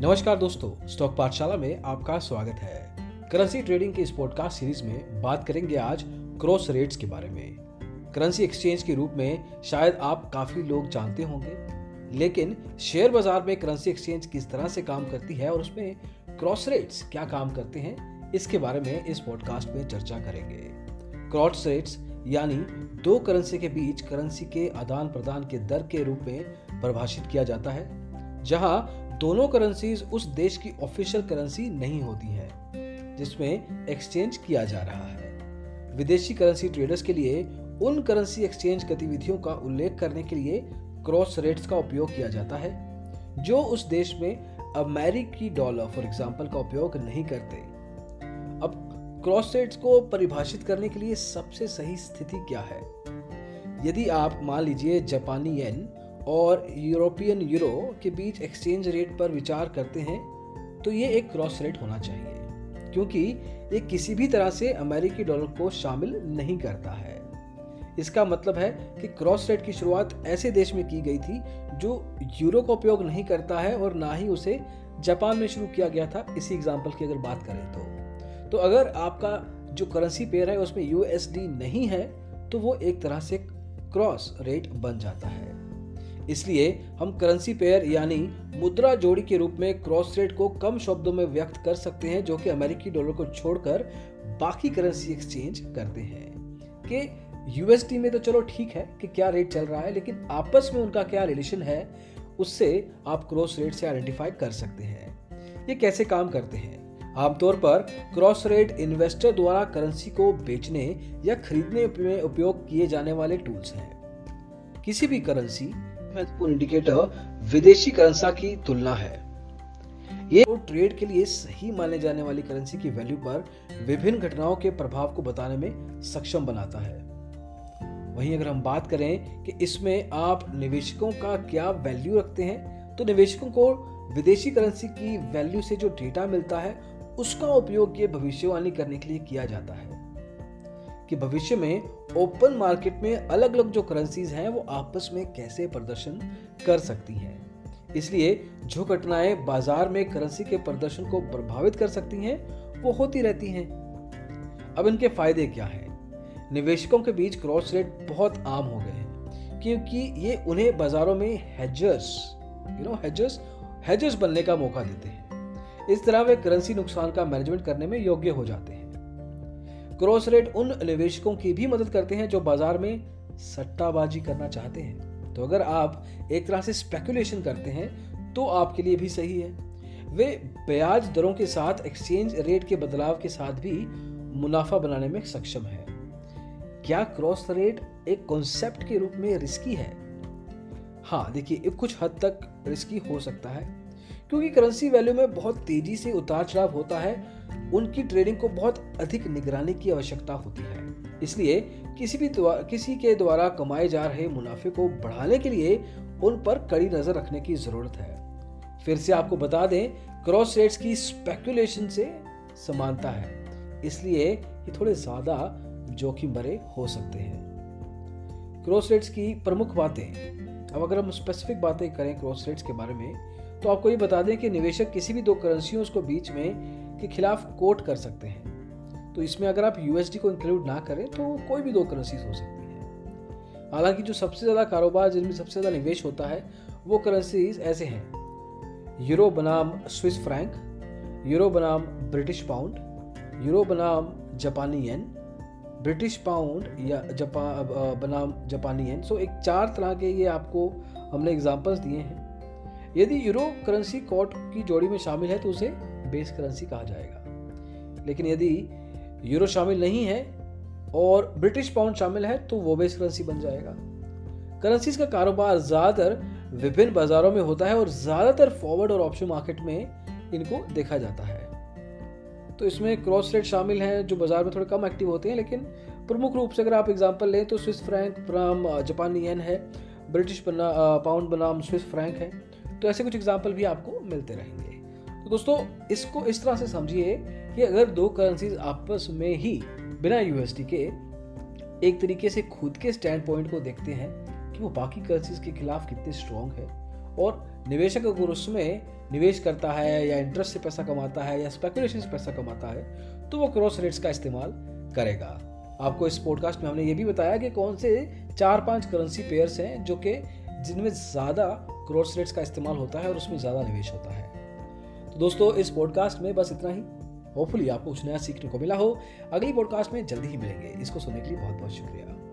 नमस्कार दोस्तों, स्टॉक पाठशाला में आपका स्वागत है। करेंसी ट्रेडिंग के इस पॉडकास्ट सीरीज़ में बात करेंगे आज क्रॉस रेट्स के बारे में। करेंसी एक्सचेंज के रूप में शायद आप काफ़ी लोग जानते होंगे, लेकिन शेयर बाज़ार में करेंसी एक्सचेंज किस तरह से काम करती है और उसमें क्रॉस रेट्स क्या काम करते हैं, इसके बारे में इस पॉडकास्ट में चर्चा करेंगे। क्रॉस रेट्स यानी दो करेंसी के बीच करेंसी के आदान प्रदान के दर के रूप में परिभाषित किया जाता है, जहाँ दोनों करेंसीज उस देश की ऑफिशियल करेंसी नहीं होती है, जिसमें एक्सचेंज किया जा रहा है। विदेशी करेंसी ट्रेडर्स के लिए उन करेंसी एक्सचेंज गतिविधियों का उल्लेख करने के लिए क्रॉस रेट्स का उपयोग किया जाता है, जो उस देश में अमेरिकी डॉलर फॉर एग्ज़ाम्पल का उपयोग नहीं करते। अब क्रॉस रेट्स को परिभाषित करने के लिए सबसे सही स्थिति क्या है? यदि आप मान लीजिए जापानी येन और यूरोपियन यूरो के बीच एक्सचेंज रेट पर विचार करते हैं तो ये एक क्रॉस रेट होना चाहिए, क्योंकि ये किसी भी तरह से अमेरिकी डॉलर को शामिल नहीं करता है। इसका मतलब है कि क्रॉस रेट की शुरुआत ऐसे देश में की गई थी जो यूरो का उपयोग नहीं करता है और ना ही उसे जापान में शुरू किया गया था। इसी एग्ज़ाम्पल की अगर बात करें तो तो अगर आपका जो करेंसी पेयर है, उसमें यूएसडी नहीं है तो वो एक तरह से क्रॉस रेट बन जाता है। इसलिए हम करेंसी पेयर यानी मुद्रा जोड़ी के रूप में क्रॉस रेट को कम शब्दों में व्यक्त कर सकते हैं, जो कि अमेरिकी डॉलर को छोड़कर बाकी करेंसी एक्सचेंज करते हैं। कि यूएसडी में तो चलो ठीक है कि क्या रेट चल रहा है, लेकिन आपस में उनका क्या रिलेशन है, उससे आप क्रॉस रेट से आइडेंटिफाई कर सकते हैं। ये कैसे काम करते हैं? आमतौर पर क्रॉस रेट इन्वेस्टर द्वारा करेंसी को बेचने या खरीदने में उपयोग किए जाने वाले टूल्स हैं। किसी भी करेंसी महत्वपूर्ण इंडिकेटर विदेशी करेंसी की तुलना है। ये ट्रेड के लिए सही माने जाने वाली करेंसी की वैल्यू पर विभिन्न घटनाओं के प्रभाव को बताने में सक्षम बनाता है। वहीं अगर हम बात करें कि इसमें आप निवेशकों का क्या वैल्यू रखते हैं तो निवेशकों को विदेशी करेंसी की वैल्यू से जो डेटा मिलता है, उसका उपयोग ये भविष्यवाणी करने के लिए किया जाता है। कि भविष्य में ओपन मार्केट में अलग अलग जो करेंसीज हैं, वो आपस में कैसे प्रदर्शन कर सकती हैं। इसलिए जो घटनाएँ बाज़ार में करेंसी के प्रदर्शन को प्रभावित कर सकती हैं, वो होती रहती हैं। अब इनके फ़ायदे क्या हैं? निवेशकों के बीच क्रॉस रेट बहुत आम हो गए हैं, क्योंकि ये उन्हें बाजारों में हेजर्स यू नो हेजर्स हेजर्स बनने का मौका देते हैं। इस तरह वे करेंसी नुकसान का मैनेजमेंट करने में योग्य हो जाते हैं। क्रॉस रेट उन निवेशकों की भी मदद करते हैं जो बाज़ार में सट्टाबाजी करना चाहते हैं। तो अगर आप एक तरह से स्पेकुलेशन करते हैं तो आपके लिए भी सही है। वे ब्याज दरों के साथ एक्सचेंज रेट के बदलाव के साथ भी मुनाफा बनाने में सक्षम है। क्या क्रॉस रेट एक कॉन्सेप्ट के रूप में रिस्की है? हाँ देखिए कुछ हद तक रिस्की हो सकता है, क्योंकि करेंसी वैल्यू में बहुत तेज़ी से उतार चढ़ाव होता है उनकी ट्रेडिंग को बहुत अधिक निगरानी की आवश्यकता होती है। इसलिए किसी भी किसी के द्वारा कमाए जा रहे मुनाफे को बढ़ाने के लिए उन पर कड़ी नज़र रखने की ज़रूरत है। फिर से आपको बता दें, क्रॉस रेट्स की स्पेकुलेशन से समानता है। इसलिए ये थोड़े ज़्यादा जोखिम भरे हो सकते हैं। क्रॉस रेट्स की प्रमुख बातें। अब अगर हम स्पेसिफिक बातें करें क्रॉस रेट्स के बारे में तो आपको ये बता दें कि निवेशक किसी भी दो करेंसियों को बीच में के खिलाफ कोर्ट कर सकते हैं। तो इसमें अगर आप यूएसडी को इंक्लूड ना करें तो कोई भी दो करेंसीज हो सकती है। हालाँकि जो सबसे ज़्यादा कारोबार, जिनमें सबसे ज़्यादा निवेश होता है, वो करेंसीज ऐसे हैं। यूरो बनाम स्विस फ्रैंक यूरो बनाम ब्रिटिश पाउंड यूरो बनाम जापानी येन ब्रिटिश पाउंड या जापान बनाम जापानी येन सो एक चार तरह के ये आपको हमने एग्जांपल्स दिए हैं। यदि यूरो करेंसी कॉट की जोड़ी में शामिल है तो उसे बेस करेंसी कहा जाएगा। लेकिन यदि यूरो शामिल नहीं है और ब्रिटिश पाउंड शामिल है तो वो बेस करेंसी बन जाएगा। करेंसीज का कारोबार ज़्यादातर विभिन्न बाजारों में होता है और ज़्यादातर फॉरवर्ड और ऑप्शन मार्केट में इनको देखा जाता है। तो इसमें क्रॉस रेट शामिल हैं, जो बाज़ार में थोड़े कम एक्टिव होते हैं, लेकिन प्रमुख रूप से अगर आप एग्जांपल लें तो स्विस फ्रैंक बनाम जापानी येन है, ब्रिटिश बना पाउंड बनाम स्विस फ्रैंक है। तो ऐसे कुछ एग्ज़ाम्पल भी आपको मिलते रहेंगे। तो दोस्तों, इसको इस तरह से समझिए कि अगर दो करेंसीज आपस में ही बिना यूएसडी के एक तरीके से खुद के स्टैंड पॉइंट को देखते हैं कि वो बाकी करेंसीज के खिलाफ कितने स्ट्रॉन्ग है और निवेशक अगर उसमें निवेश करता है या इंटरेस्ट से पैसा कमाता है या स्पेकुलेशन से पैसा कमाता है तो वो क्रॉस रेट्स का इस्तेमाल करेगा। आपको इस पॉडकास्ट में हमने ये भी बताया कि कौन से चार पाँच करेंसी पेयर्स हैं जो कि जिनमें ज़्यादा क्रॉस रेट्स का इस्तेमाल होता है और उसमें ज़्यादा निवेश होता है। तो दोस्तों, इस पॉडकास्ट में बस इतना ही। होपफुली आपको कुछ नया सीखने को मिला हो। अगली पॉडकास्ट में जल्दी ही मिलेंगे। इसको सुनने के लिए बहुत बहुत शुक्रिया।